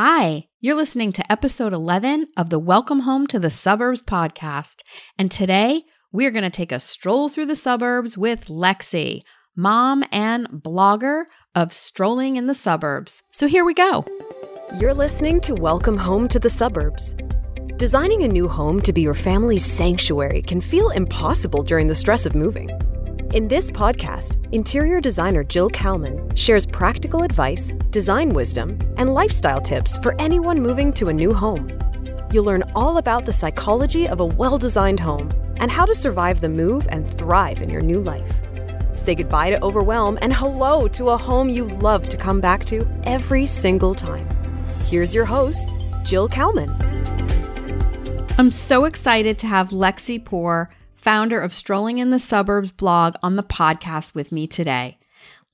Hi, you're listening to episode 11 of the Welcome Home to the Suburbs podcast. And today we're going to take a stroll through the suburbs with Lexi, mom and blogger of Strolling in the Suburbs. So here we go. You're listening to Welcome Home to the Suburbs. Designing a new home to be your family's sanctuary can feel impossible during the stress of moving. In this podcast, interior designer Jill Kalman shares practical advice, design wisdom, and lifestyle tips for anyone moving to a new home. You'll learn all about the psychology of a well designed home and how to survive the move and thrive in your new life. Say goodbye to overwhelm and hello to a home you love to come back to every single time. Here's your host, Jill Kalman. I'm so excited to have Lexi Poer founder of Strolling in the Suburbs blog, on the podcast with me today.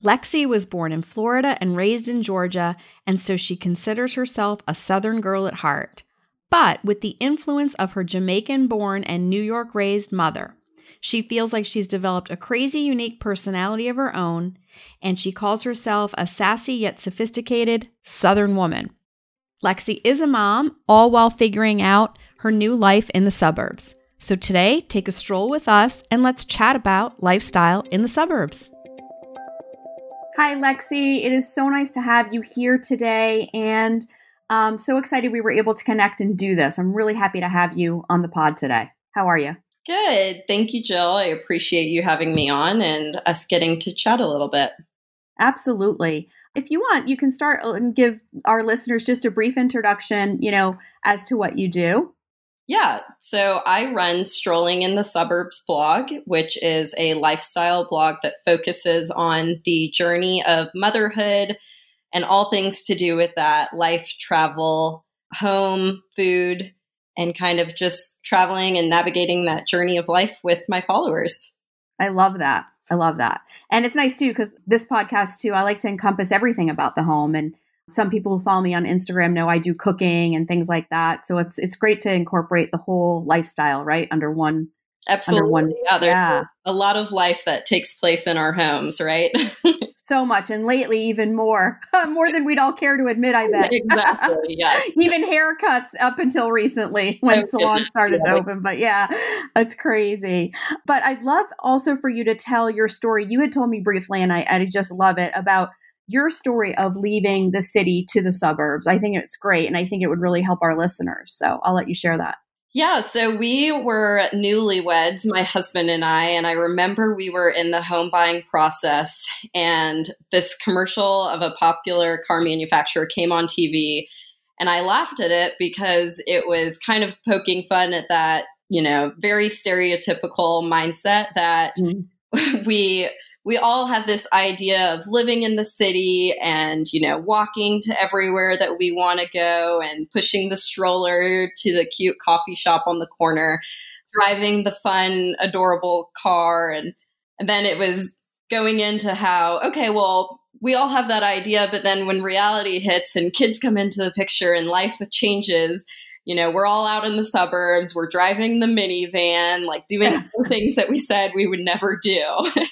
Lexi was born in Florida and raised in Georgia, and so she considers herself a Southern girl at heart. But with the influence of her Jamaican born and New York raised mother, she feels like she's developed a crazy, unique personality of her own, and she calls herself a sassy yet sophisticated Southern woman. Lexi is a mom, all while figuring out her new life in the suburbs. So today, take a stroll with us and let's chat about lifestyle in the suburbs. Hi, Lexi. It is so nice to have you here today. And I'm so excited we were able to connect and do this. I'm really happy to have you on the pod today. How are you? Good. Thank you, Jill. I appreciate you having me on and us getting to chat a little bit. Absolutely. If you want, you can start and give our listeners just a brief introduction, you know, as to what you do. Yeah. So I run Strolling in the Suburbs blog, which is a lifestyle blog that focuses on the journey of motherhood and all things to do with that life, travel, home, food, and kind of just traveling and navigating that journey of life with my followers. I love that. I love that. And it's nice too, because this podcast too, I like to encompass everything about the home and some people who follow me on Instagram know I do cooking and things like that. So it's it's great to incorporate the whole lifestyle right under one. Absolutely, under one, yeah. There's yeah. a lot of life that takes place in our homes, right? so much, and lately even more, more than we'd all care to admit. I bet exactly. Yeah, even haircuts up until recently when salons started yeah. to open. But yeah, that's crazy. But I'd love also for you to tell your story. You had told me briefly, and I, I just love it about your story of leaving the city to the suburbs. I think it's great and I think it would really help our listeners. So I'll let you share that. Yeah, so we were newlyweds, my husband and I, and I remember we were in the home buying process and this commercial of a popular car manufacturer came on TV and I laughed at it because it was kind of poking fun at that, you know, very stereotypical mindset that mm-hmm. we we all have this idea of living in the city and you know walking to everywhere that we want to go and pushing the stroller to the cute coffee shop on the corner driving the fun adorable car. And and then it was going into how okay well we all have that idea but then when reality hits and kids come into the picture and life changes you know, we're all out in the suburbs, we're driving the minivan, like doing things that we said we would never do.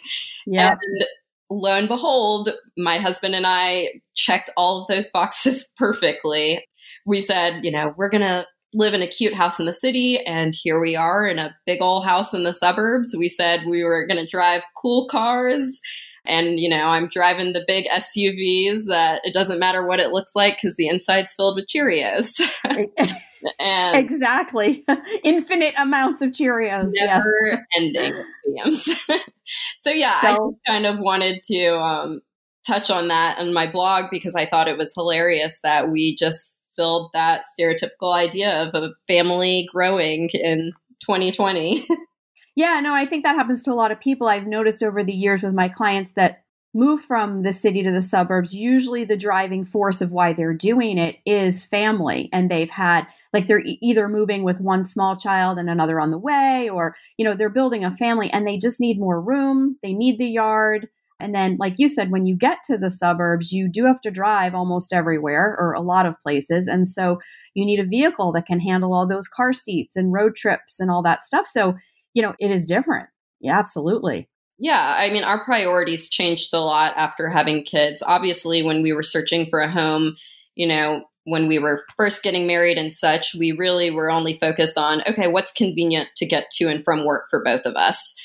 Yeah. And lo and behold, my husband and I checked all of those boxes perfectly. We said, you know, we're going to live in a cute house in the city and here we are in a big old house in the suburbs. We said we were going to drive cool cars and you know i'm driving the big suvs that it doesn't matter what it looks like because the inside's filled with cheerios and exactly infinite amounts of Cheerios, never yes. ending so yeah, so, I just kind of wanted to um, touch on that on my blog because I thought it was hilarious that we just filled that stereotypical idea of a family growing in 2020. Yeah, no, I think that happens to a lot of people. I've noticed over the years with my clients that move from the city to the suburbs, usually the driving force of why they're doing it is family. And they've had, like, they're either moving with one small child and another on the way, or, you know, they're building a family and they just need more room. They need the yard. And then, like you said, when you get to the suburbs, you do have to drive almost everywhere or a lot of places. And so you need a vehicle that can handle all those car seats and road trips and all that stuff. So, you know, it is different. Yeah, absolutely. Yeah, I mean, our priorities changed a lot after having kids. Obviously, when we were searching for a home, you know, when we were first getting married and such, we really were only focused on okay, what's convenient to get to and from work for both of us.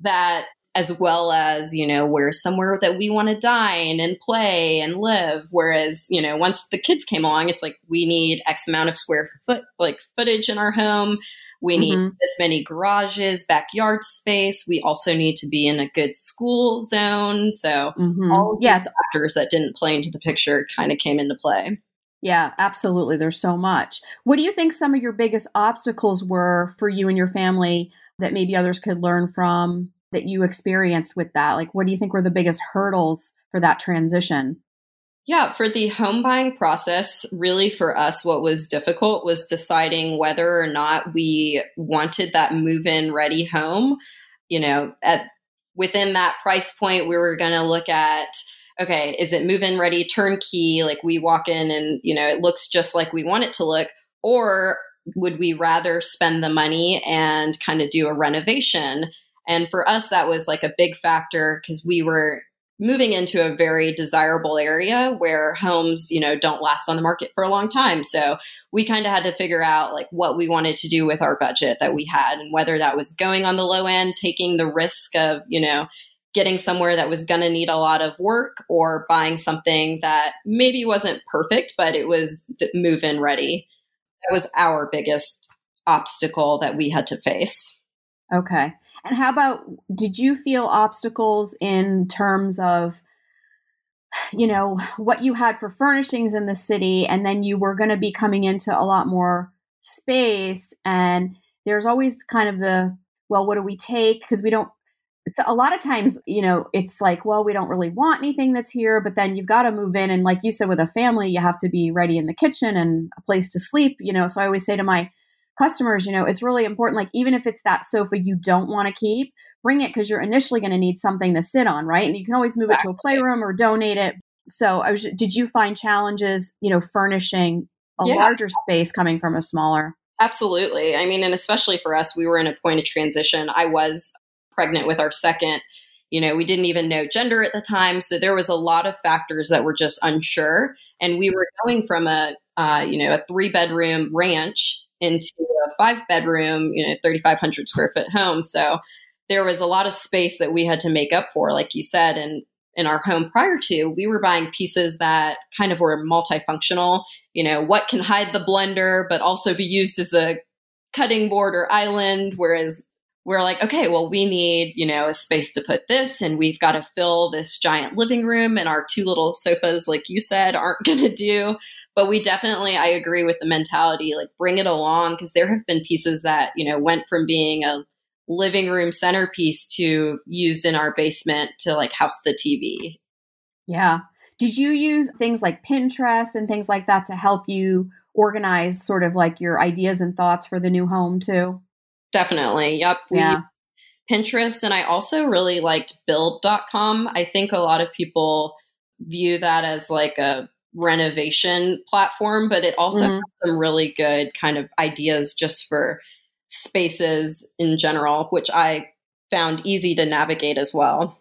That as well as, you know, where's somewhere that we want to dine and play and live. Whereas, you know, once the kids came along, it's like we need X amount of square foot like footage in our home. We need mm-hmm. this many garages, backyard space. We also need to be in a good school zone. So mm-hmm. all of yeah. these factors that didn't play into the picture kind of came into play. Yeah, absolutely. There's so much. What do you think some of your biggest obstacles were for you and your family that maybe others could learn from that you experienced with that? Like, what do you think were the biggest hurdles for that transition? Yeah, for the home buying process, really for us, what was difficult was deciding whether or not we wanted that move in ready home. You know, at within that price point, we were going to look at okay, is it move in ready turnkey? Like we walk in and, you know, it looks just like we want it to look. Or would we rather spend the money and kind of do a renovation? And for us, that was like a big factor because we were moving into a very desirable area where homes, you know, don't last on the market for a long time. So we kind of had to figure out like what we wanted to do with our budget that we had and whether that was going on the low end, taking the risk of, you know, getting somewhere that was going to need a lot of work or buying something that maybe wasn't perfect, but it was move in ready. That was our biggest obstacle that we had to face. Okay. And how about did you feel obstacles in terms of you know what you had for furnishings in the city and then you were going to be coming into a lot more space and there's always kind of the well what do we take? Because we don't so a lot of times you know it's like well we don't really want anything that's here but then you've got to move in and like you said with a family you have to be ready in the kitchen and a place to sleep you know? So i always say to my customers, you know, it's really important. Like, even if it's that sofa you don't want to keep, bring it because you're initially going to need something to sit on, right? And you can always move exactly. it to a playroom or donate it. So, I was, did you find challenges, you know, furnishing a yeah. larger space coming from a smaller? Absolutely. I mean, and especially for us, we were in a point of transition. I was pregnant with our second. You know, we didn't even know gender at the time. So there was a lot of factors that were just unsure. And we were going from a, uh, you know, a three bedroom ranch into a five bedroom, you know, 3,500 square foot home. So there was a lot of space that we had to make up for, like you said. And in our home prior to, we were buying pieces that kind of were multifunctional. You know, what can hide the blender, but also be used as a cutting board or island. Whereas we're like, okay, well, we need, you know, a space to put this, and we've got to fill this giant living room, and our two little sofas, like you said, aren't going to do. But we definitely, I agree with the mentality, like bring it along, because there have been pieces that, you know, went from being a living room centerpiece to used in our basement to like house the TV. Yeah. Did you use things like Pinterest and things like that to help you organize sort of like your ideas and thoughts for the new home too? Definitely. Yep. We yeah. Pinterest and I also really liked build.com. I think a lot of people view that as like a renovation platform, but it also mm-hmm. has some really good kind of ideas just for spaces in general, which I found easy to navigate as well.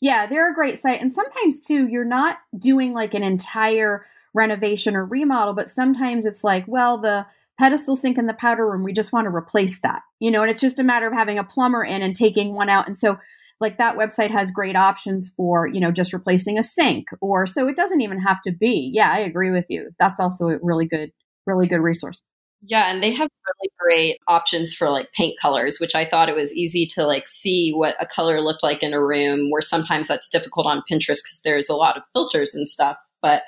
Yeah, they're a great site. And sometimes too, you're not doing like an entire renovation or remodel, but sometimes it's like, well, the pedestal sink in the powder room, we just want to replace that, you know, and it's just a matter of having a plumber in and taking one out. And so, like, that website has great options for, you know, just replacing a sink or so it doesn't even have to be. Yeah, I agree with you. That's also a really good, really good resource. Yeah, and they have really great options for like paint colors, which I thought it was easy to like see what a color looked like in a room, where sometimes that's difficult on Pinterest because there's a lot of filters and stuff. But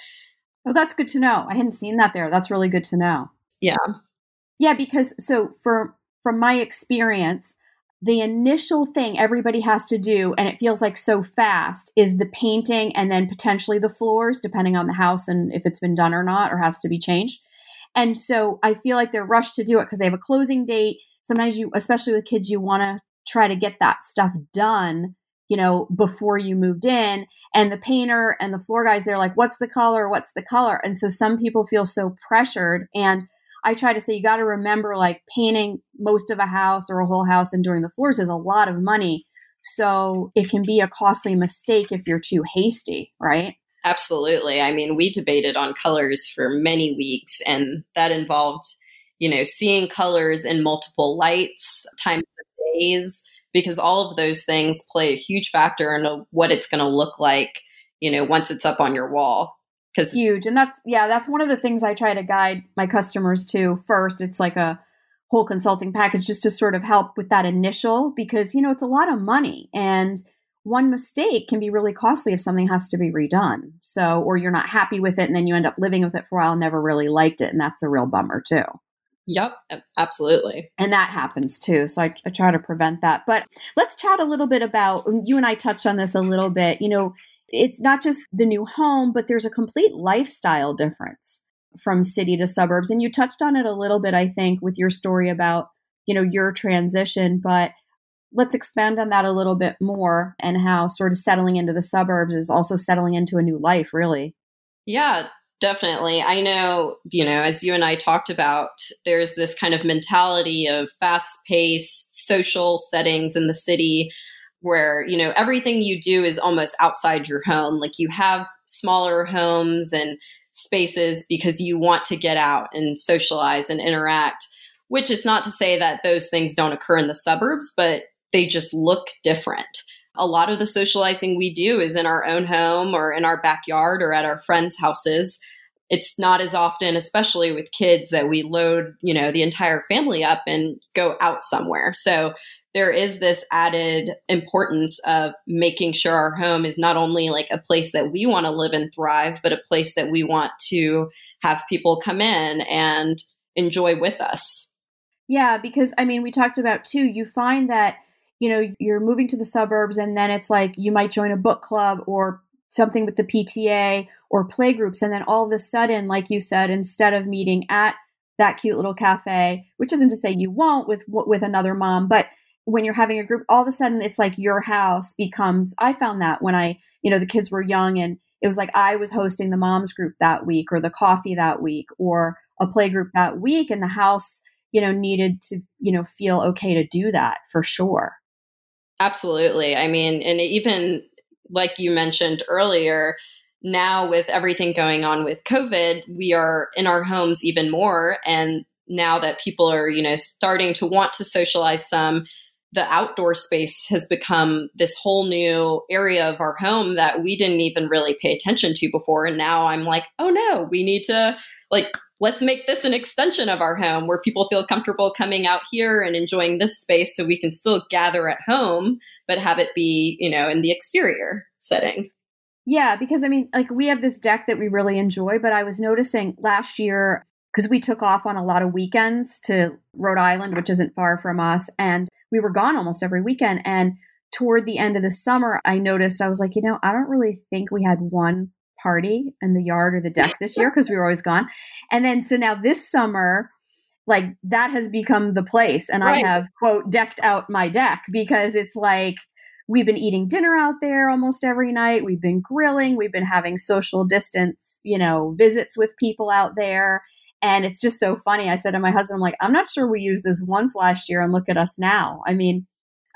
Oh, that's good to know. I hadn't seen that there. That's really good to know. Yeah. Yeah, because so for from my experience, the initial thing everybody has to do and it feels like so fast is the painting and then potentially the floors depending on the house and if it's been done or not or has to be changed. And so I feel like they're rushed to do it because they have a closing date. Sometimes you especially with kids you want to try to get that stuff done you know, before you moved in. And the painter and the floor guys, they're like, what's the color? What's the color? And so some people feel so pressured. And I try to say you got to remember like painting most of a house or a whole house and doing the floors is a lot of money. So it can be a costly mistake if you're too hasty, right? Absolutely. I mean, we debated on colors for many weeks, and that involved, you know, seeing colors in multiple lights, times of days, because all of those things play a huge factor in what it's going to look like, you know, once it's up on your wall. Because huge, and that's yeah, that's one of the things I try to guide my customers to. First, it's like a whole consulting package just to sort of help with that initial because you know it's a lot of money and one mistake can be really costly if something has to be redone. So, or you're not happy with it and then you end up living with it for a while and never really liked it. And that's a real bummer too. Yep, absolutely. And that happens too. So I, I, try to prevent that. But let's chat a little bit about you and I touched on this a little bit. You know, it's not just the new home, but there's a complete lifestyle difference from city to suburbs. And you touched on it a little bit, I think, with your story about, you know, your transition. But let's expand on that a little bit more and how sort of settling into the suburbs is also settling into a new life, really. Yeah, definitely. I know, you know, as you and I talked about, there's this kind of mentality of fast paced social settings in the city where, you know, everything you do is almost outside your home. Like you have smaller homes and spaces because you want to get out and socialize and interact which it's not to say that those things don't occur in the suburbs, but they just look different. A lot of the socializing we do is in our own home or in our backyard or at our friends' houses. It's not as often, especially with kids, that we load, you know, the entire family up and go out somewhere. So there is this added importance of making sure our home is not only like a place that we want to live and thrive, but a place that we want to have people come in and enjoy with us. Yeah, because I mean, we talked about too, you find that you know, you're moving to the suburbs and then it's like you might join a book club or something with the PTA or play groups. And then all of a sudden, like you said, instead of meeting at that cute little cafe, which isn't to say you won't with with another mom, but when you're having a group, all of a sudden it's like your house becomes. I found that when I, you know, the kids were young and it was like I was hosting the moms group that week or the coffee that week or a play group that week, and the house, you know, needed to, you know, feel okay to do that for sure. Absolutely. I mean, and even like you mentioned earlier, now with everything going on with COVID, we are in our homes even more. And now that people are, you know, starting to want to socialize some, the outdoor space has become this whole new area of our home that we didn't even really pay attention to before. And now I'm like, oh no, we need to like let's make this an extension of our home where people feel comfortable coming out here and enjoying this space so we can still gather at home but have it be you know in the exterior setting yeah because i mean like we have this deck that we really enjoy but i was noticing last year because we took off on a lot of weekends to rhode island which isn't far from us and we were gone almost every weekend and toward the end of the summer i noticed i was like you know i don't really think we had one party in the yard or the deck this year because we were always gone. And then so now this summer, like that has become the place. And right. I have, quote, decked out my deck because it's like we've been eating dinner out there almost every night. We've been grilling. We've been having social distance, you know, visits with people out there. And it's just so funny. I said to my husband, I'm like, I'm not sure we used this once last year and look at us now. I mean,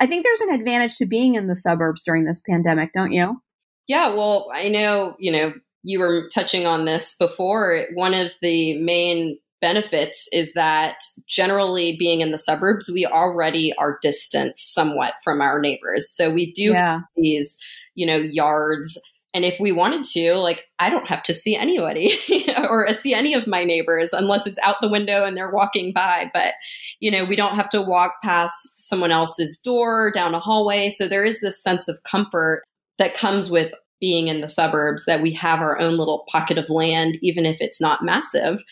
I think there's an advantage to being in the suburbs during this pandemic, don't you? Yeah, well, I know, you know, you were touching on this before. One of the main benefits is that generally being in the suburbs, we already are distanced somewhat from our neighbors. So we do yeah. these, you know, yards. And if we wanted to, like, I don't have to see anybody or see any of my neighbors unless it's out the window and they're walking by. But, you know, we don't have to walk past someone else's door down a hallway. So there is this sense of comfort that comes with being in the suburbs that we have our own little pocket of land, even if it's not massive,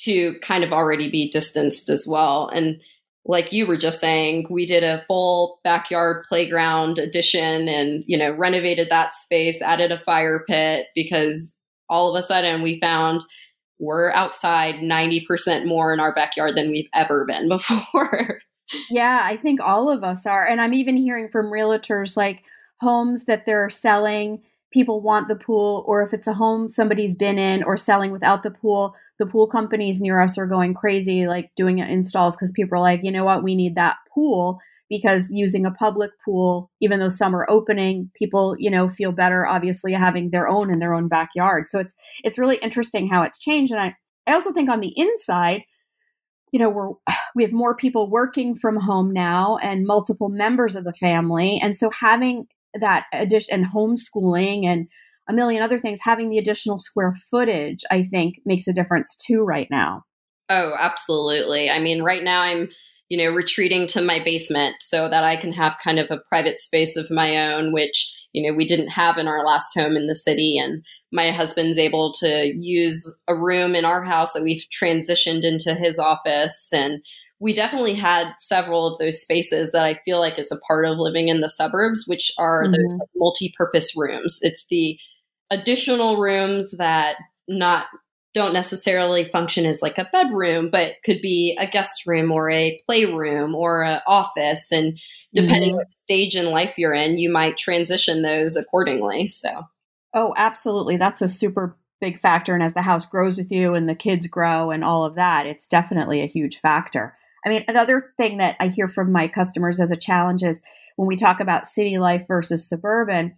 to kind of already be distanced as well. And like you were just saying, we did a full backyard playground addition and, you know, renovated that space, added a fire pit because all of a sudden we found we're outside 90% more in our backyard than we've ever been before. yeah, I think all of us are. And I'm even hearing from realtors like, homes that they're selling, people want the pool, or if it's a home somebody's been in or selling without the pool, the pool companies near us are going crazy, like doing installs because people are like, you know what, we need that pool because using a public pool, even though some are opening, people, you know, feel better obviously having their own in their own backyard. So it's it's really interesting how it's changed. And I, I also think on the inside, you know, we're we have more people working from home now and multiple members of the family. And so having that addition and homeschooling and a million other things, having the additional square footage, I think makes a difference too right now. Oh, absolutely. I mean, right now I'm you know, retreating to my basement so that I can have kind of a private space of my own, which, you know, we didn't have in our last home in the city. And my husband's able to use a room in our house that we've transitioned into his office. And we definitely had several of those spaces that I feel like is a part of living in the suburbs, which are mm-hmm. the multi purpose rooms. It's the additional rooms that not don't necessarily function as like a bedroom, but could be a guest room or a playroom or an office. And depending mm-hmm. what stage in life you're in, you might transition those accordingly. So, oh, absolutely. That's a super big factor. And as the house grows with you and the kids grow and all of that, it's definitely a huge factor. I mean, another thing that I hear from my customers as a challenge is when we talk about city life versus suburban,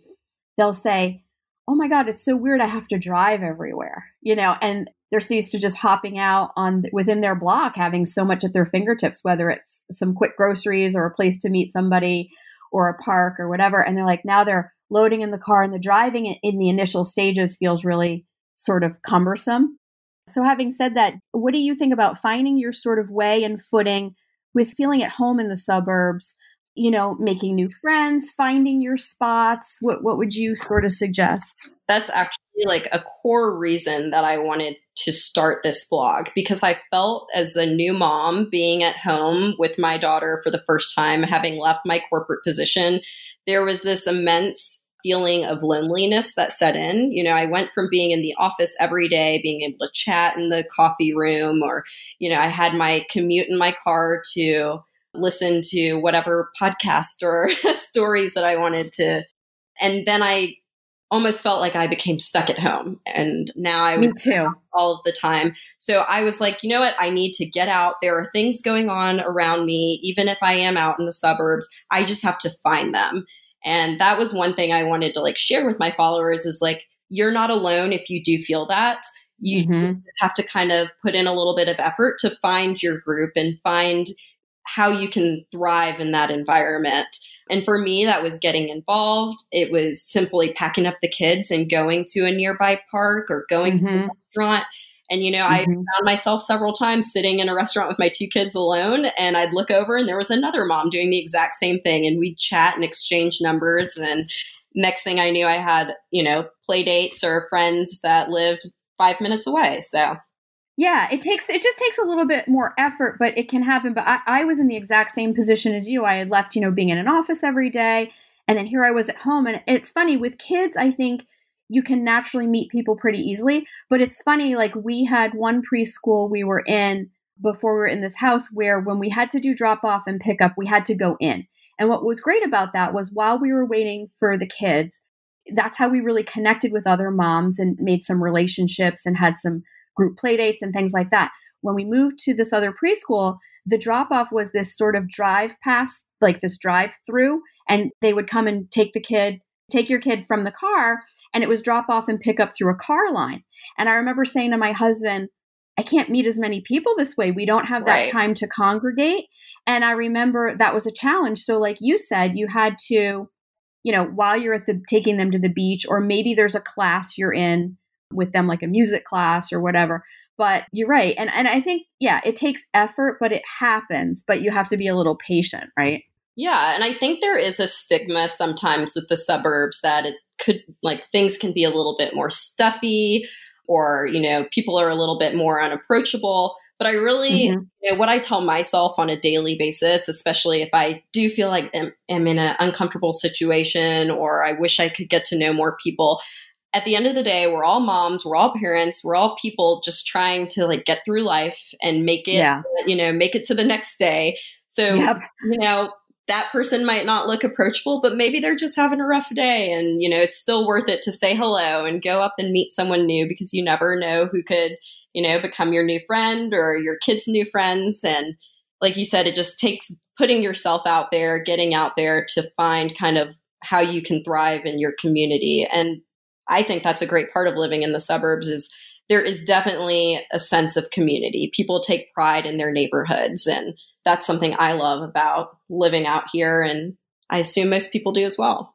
they'll say, oh my god it's so weird i have to drive everywhere you know and they're so used to just hopping out on within their block having so much at their fingertips whether it's some quick groceries or a place to meet somebody or a park or whatever and they're like now they're loading in the car and the driving in the initial stages feels really sort of cumbersome so having said that what do you think about finding your sort of way and footing with feeling at home in the suburbs you know, making new friends, finding your spots? What what would you sort of suggest? That's actually like a core reason that I wanted to start this blog because I felt as a new mom being at home with my daughter for the first time, having left my corporate position, there was this immense feeling of loneliness that set in. You know, I went from being in the office every day, being able to chat in the coffee room, or, you know, I had my commute in my car to listen to whatever podcast or stories that I wanted to. And then I almost felt like I became stuck at home. And now I was too. all of the time. So I was like, you know what? I need to get out. There are things going on around me, even if I am out in the suburbs. I just have to find them. And that was one thing I wanted to like share with my followers is like, you're not alone if you do feel that. You mm-hmm. have to kind of put in a little bit of effort to find your group and find how you can thrive in that environment. And for me, that was getting involved. It was simply packing up the kids and going to a nearby park or going mm-hmm. to a mm-hmm. restaurant. And, you know, mm-hmm. I found myself several times sitting in a restaurant with my two kids alone, and I'd look over and there was another mom doing the exact same thing. And we'd chat and exchange numbers. And next thing I knew, I had, you know, play dates or friends that lived five minutes away. So yeah, it takes it just takes a little bit more effort, but it can happen. But I, I was in the exact same position as you. I had left, you know, being in an office every day, and then here I was at home. And it's funny with kids, I think you can naturally meet people pretty easily. But it's funny, like we had one preschool we were in before we were in this house where when we had to do drop off and pick up, we had to go in. And what was great about that was while we were waiting for the kids, that's how we really connected with other moms and made some relationships and had some group play dates and things like that. When we moved to this other preschool, the drop off was this sort of drive past, like this drive through, and they would come and take the kid, take your kid from the car, and it was drop off and pick up through a car line. And I remember saying to my husband, I can't meet as many people this way. We don't have that right. time to congregate. And I remember that was a challenge. So, like you said, you had to, you know, while you're at the taking them to the beach, or maybe there's a class you're in with them like a music class or whatever but you're right and and i think yeah it takes effort but it happens but you have to be a little patient right yeah and i think there is a stigma sometimes with the suburbs that it could like things can be a little bit more stuffy or you know people are a little bit more unapproachable but i really mm-hmm. you know what i tell myself on a daily basis especially if i do feel like i'm, I'm in an uncomfortable situation or i wish i could get to know more people at the end of the day, we're all moms, we're all parents, we're all people just trying to like get through life and make it, yeah. you know, make it to the next day. So, yep. you know, that person might not look approachable, but maybe they're just having a rough day. And, you know, it's still worth it to say hello and go up and meet someone new because you never know who could, you know, become your new friend or your kids' new friends. And like you said, it just takes putting yourself out there, getting out there to find kind of how you can thrive in your community. And I think that's a great part of living in the suburbs is there is definitely a sense of community. People take pride in their neighborhoods and that's something I love about living out here and I assume most people do as well.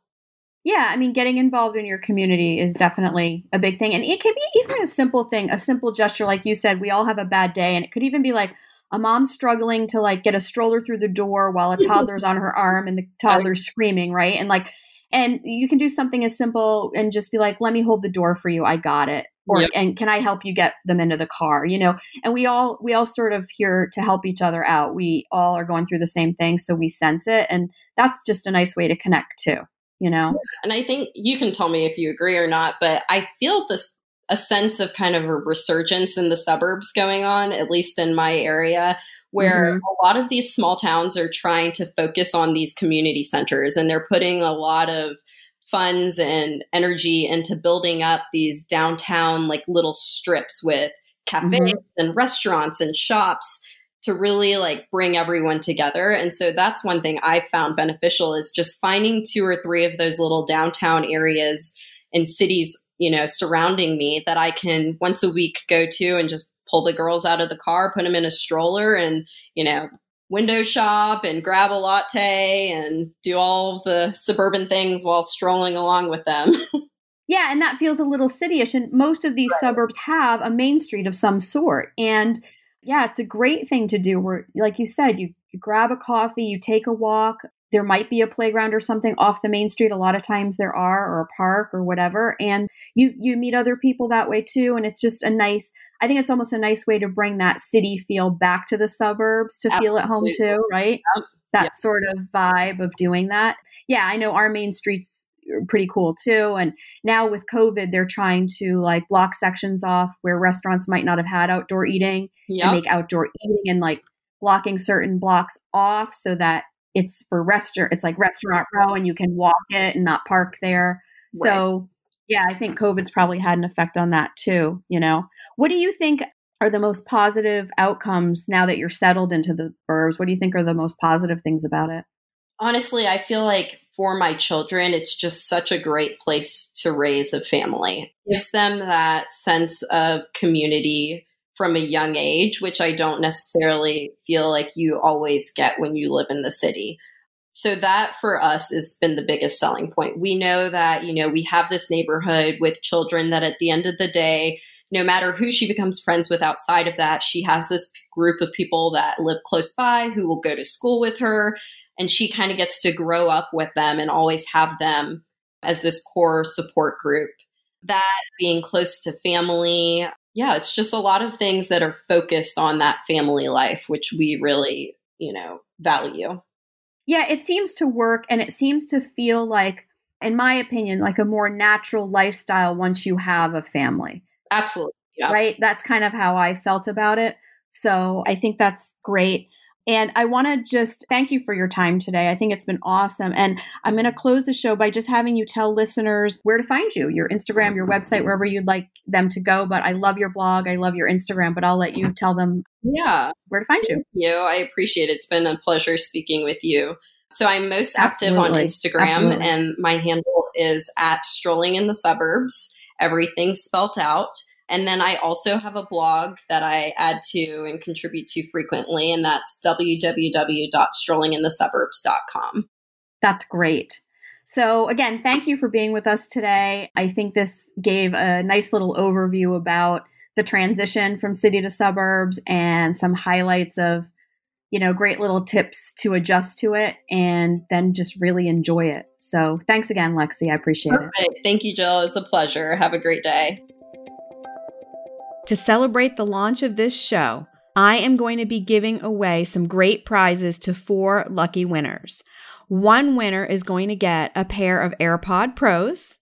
Yeah, I mean, getting involved in your community is definitely a big thing. And it can be even a simple thing, a simple gesture. Like you said, we all have a bad day. And it could even be like a mom struggling to like get a stroller through the door while a toddler's on her arm and the toddler's screaming, right? And like, and you can do something as simple and just be like, let me hold the door for you. I got it. Or, yep. and can I help you get them into the car? You know, and we all, we all sort of here to help each other out. We all are going through the same thing. So we sense it. And that's just a nice way to connect too you know and i think you can tell me if you agree or not but i feel this a sense of kind of a resurgence in the suburbs going on at least in my area where mm-hmm. a lot of these small towns are trying to focus on these community centers and they're putting a lot of funds and energy into building up these downtown like little strips with cafes mm-hmm. and restaurants and shops to really like bring everyone together. And so that's one thing I found beneficial is just finding two or three of those little downtown areas and cities, you know, surrounding me that I can once a week go to and just pull the girls out of the car, put them in a stroller and, you know, window shop and grab a latte and do all the suburban things while strolling along with them. yeah, and that feels a little cityish. And most of these right. suburbs have a main street of some sort. And yeah, it's a great thing to do where, like you said, you, you grab a coffee, you take a walk. There might be a playground or something off the main street. A lot of times there are, or a park or whatever. And you, you meet other people that way too. And it's just a nice, I think it's almost a nice way to bring that city feel back to the suburbs to Absolutely. feel at home too, right? Yep. That yep. sort of vibe of doing that. Yeah, I know our main streets are pretty cool too. And now with COVID, they're trying to like block sections off where restaurants might not have had outdoor eating yep. and make outdoor eating and like blocking certain blocks off so that it's for restaurant. It's like restaurant row and you can walk it and not park there. Right. So yeah, I think COVID's probably had an effect on that too. You know, what do you think are the most positive outcomes now that you're settled into the burbs? What do you think are the most positive things about it? honestly, I feel like for my children, it's just such a great place to raise a family. It gives them that sense of community from a young age, which I don't necessarily feel like you always get when you live in the city. So that for us has been the biggest selling point. We know that, you know, we have this neighborhood with children that at the end of the day, no matter who she becomes friends with outside of that, she has this group of people that live close by who will go to school with her and she kind of gets to grow up with them and always have them as this core support group. That being close to family, yeah, it's just a lot of things that are focused on that family life, which we really, you know, value. Yeah, it seems to work and it seems to feel like, in my opinion, like a more natural lifestyle once you have a family. Absolutely. Yeah. Right? That's kind of how I felt about it. So I think that's great. And I want to just thank you for your time today. I think it's been awesome. And I'm going to close the show by just having you tell listeners where to find you your Instagram, your website, wherever you'd like them to go. But I love your blog. I love your Instagram, but I'll let you tell them yeah where to find you. Thank you. I appreciate it. It's been a pleasure speaking with you. So I'm most active Absolutely. on Instagram, Absolutely. and my handle is at strolling in the suburbs, everything spelt out. And then I also have a blog that I add to and contribute to frequently, and that's www.strollinginthesuburbs.com. That's great. So, again, thank you for being with us today. I think this gave a nice little overview about the transition from city to suburbs and some highlights of, you know, great little tips to adjust to it and then just really enjoy it. So, thanks again, Lexi. I appreciate Perfect. it. Thank you, Jill. It's a pleasure. Have a great day. To celebrate the launch of this show, I am going to be giving away some great prizes to four lucky winners. One winner is going to get a pair of AirPod Pros,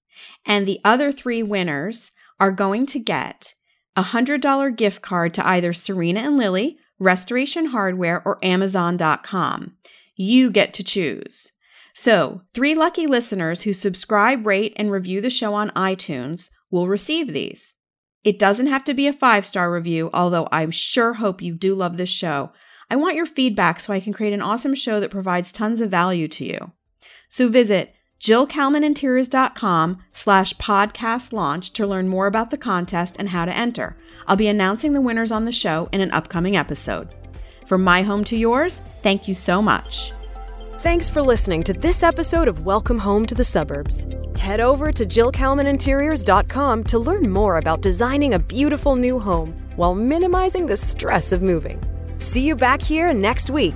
and the other three winners are going to get a $100 gift card to either Serena and Lily, Restoration Hardware, or Amazon.com. You get to choose. So, three lucky listeners who subscribe, rate, and review the show on iTunes will receive these. It doesn't have to be a five star review, although I sure hope you do love this show. I want your feedback so I can create an awesome show that provides tons of value to you. So visit jillkalmaninteriors.com slash podcast launch to learn more about the contest and how to enter. I'll be announcing the winners on the show in an upcoming episode. From my home to yours, thank you so much. Thanks for listening to this episode of Welcome Home to the Suburbs. Head over to JillKalmanInteriors.com to learn more about designing a beautiful new home while minimizing the stress of moving. See you back here next week.